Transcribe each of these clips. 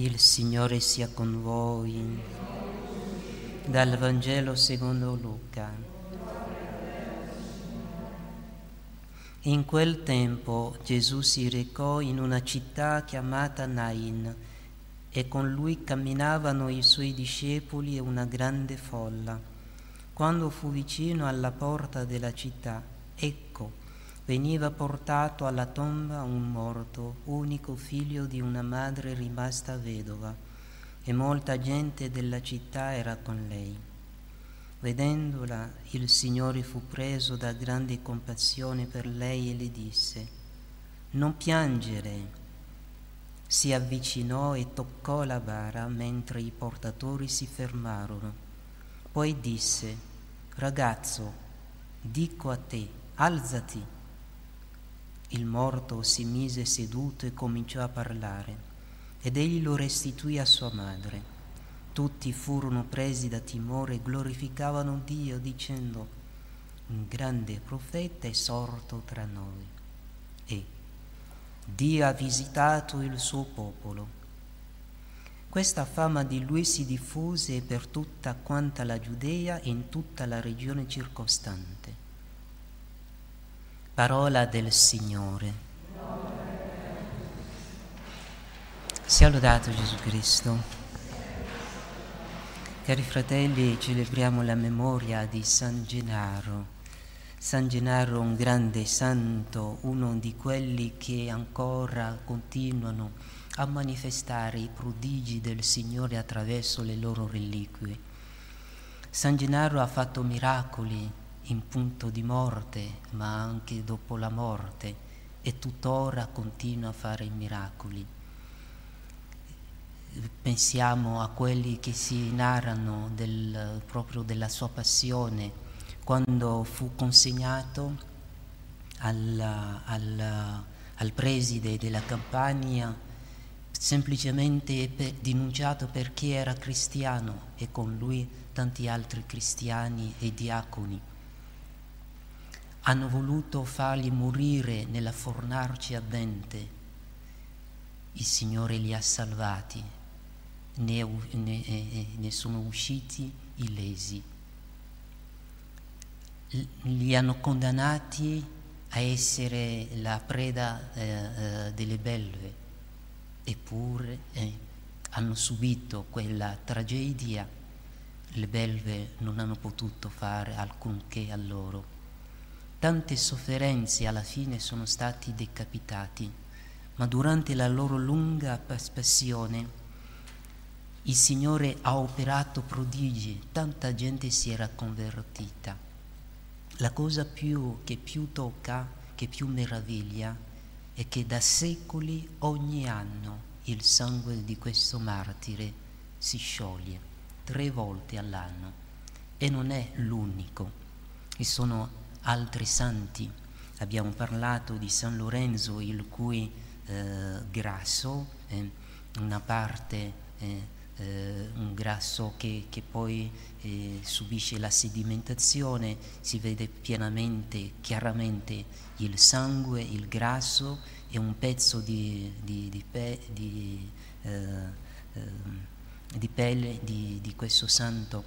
Il Signore sia con voi. Dal Vangelo secondo Luca. In quel tempo Gesù si recò in una città chiamata Nain e con lui camminavano i suoi discepoli e una grande folla. Quando fu vicino alla porta della città, ecco, veniva portato alla tomba un morto, unico figlio di una madre rimasta vedova, e molta gente della città era con lei. Vedendola, il Signore fu preso da grande compassione per lei e le disse, Non piangere. Si avvicinò e toccò la bara mentre i portatori si fermarono. Poi disse, Ragazzo, dico a te, alzati. Il morto si mise seduto e cominciò a parlare, ed egli lo restituì a sua madre. Tutti furono presi da timore e glorificavano Dio dicendo, un grande profeta è sorto tra noi. E Dio ha visitato il suo popolo. Questa fama di lui si diffuse per tutta quanta la Giudea e in tutta la regione circostante. Parola del Signore. Sia lodato Gesù Cristo. Cari fratelli, celebriamo la memoria di San Gennaro. San Gennaro, un grande santo, uno di quelli che ancora continuano a manifestare i prodigi del Signore attraverso le loro reliquie. San Gennaro ha fatto miracoli in punto di morte, ma anche dopo la morte, e tuttora continua a fare miracoli. Pensiamo a quelli che si narrano del, proprio della sua passione quando fu consegnato al, al, al preside della Campania semplicemente per, denunciato perché era cristiano e con lui tanti altri cristiani e diaconi hanno voluto farli morire nella fornace ardente. Il Signore li ha salvati, ne, ne, eh, ne sono usciti illesi. Li hanno condannati a essere la preda eh, eh, delle belve, eppure eh, hanno subito quella tragedia. Le belve non hanno potuto fare alcunché a loro Tante sofferenze alla fine sono stati decapitati, ma durante la loro lunga passione il Signore ha operato prodigi, tanta gente si era convertita. La cosa più, che più tocca, che più meraviglia, è che da secoli ogni anno il sangue di questo martire si scioglie, tre volte all'anno, e non è l'unico. E sono altri santi. Abbiamo parlato di San Lorenzo, il cui eh, grasso, eh, una parte, eh, un grasso che, che poi eh, subisce la sedimentazione, si vede pienamente, chiaramente il sangue, il grasso e un pezzo di, di, di, pe, di eh, pelle di, questo santo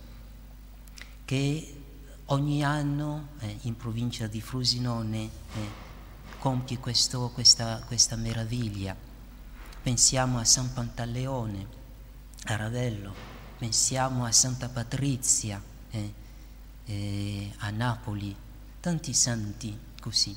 che ogni anno eh, in provincia di Frosinone eh, compie questo, questa, questa, meraviglia. Pensiamo a San Pantaleone, a Ravello, pensiamo a Santa Patrizia, eh, eh a Napoli, tanti santi così.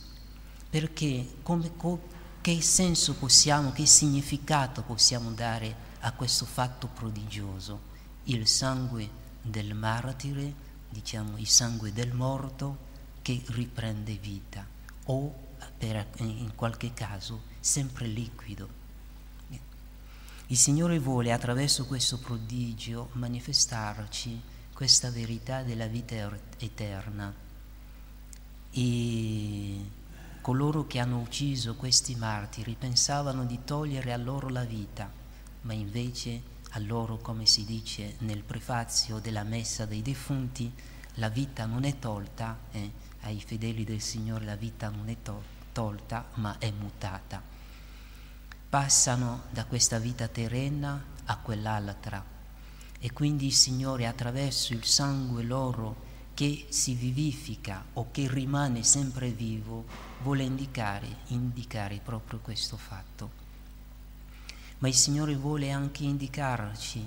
Perché come, co, che senso possiamo, che significato possiamo dare a questo fatto prodigioso? Il sangue del martire diciamo, il sangue del morto che riprende vita o per, in qualche caso sempre liquido. Il Signore vuole attraverso questo prodigio manifestarci questa verità della vita er-, eterna e coloro che hanno ucciso questi martiri pensavano di togliere a loro la vita, ma invece a loro, come si dice nel prefazio della messa dei defunti, la vita non è tolta, eh, ai fedeli del Signore la vita non è to- tolta, ma è mutata. Passano da questa vita terrena a quell'altra. E quindi il Signore attraverso il sangue loro che si vivifica o che rimane sempre vivo vuole indicare, indicare proprio questo fatto. Ma il Signore vuole anche indicarci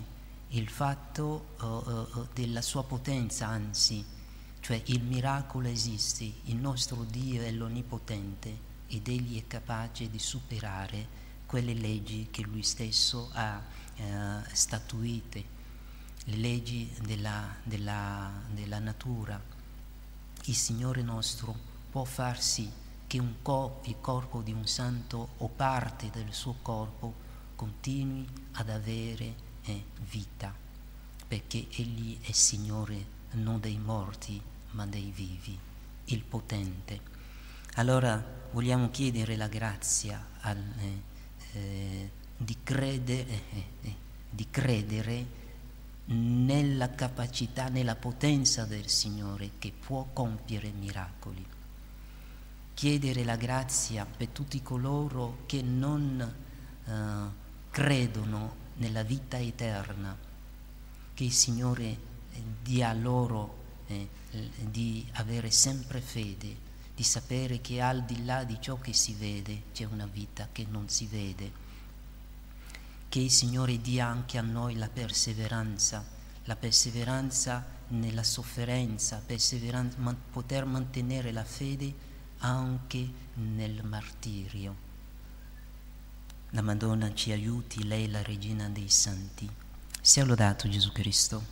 il fatto uh, uh, della sua potenza, anzi, cioè il miracolo esiste, il nostro Dio è l'Onnipotente ed Egli è capace di superare quelle leggi che Lui stesso ha uh, statuite, le leggi della, della, della, natura. Il Signore nostro può far sì che co- il corpo di un santo o parte del suo corpo continui ad avere eh, vita, perché Egli è Signore non dei morti, ma dei vivi, il potente. Allora vogliamo chiedere la grazia al, eh, eh, di, credere, eh, eh, di credere nella capacità, nella potenza del Signore che può compiere miracoli. Chiedere la grazia per tutti coloro che non uh, credono nella vita eterna, che il Signore eh, dia loro eh, di avere sempre fede, di sapere che al di là di ciò che si vede c'è una vita che non si vede. Che il Signore dia anche a noi la perseveranza, la perseveranza nella sofferenza, perseveranza, poter mantenere la fede anche nel martirio la Madonna ci aiuti, lei la regina dei santi. Sia lodato Gesù Cristo.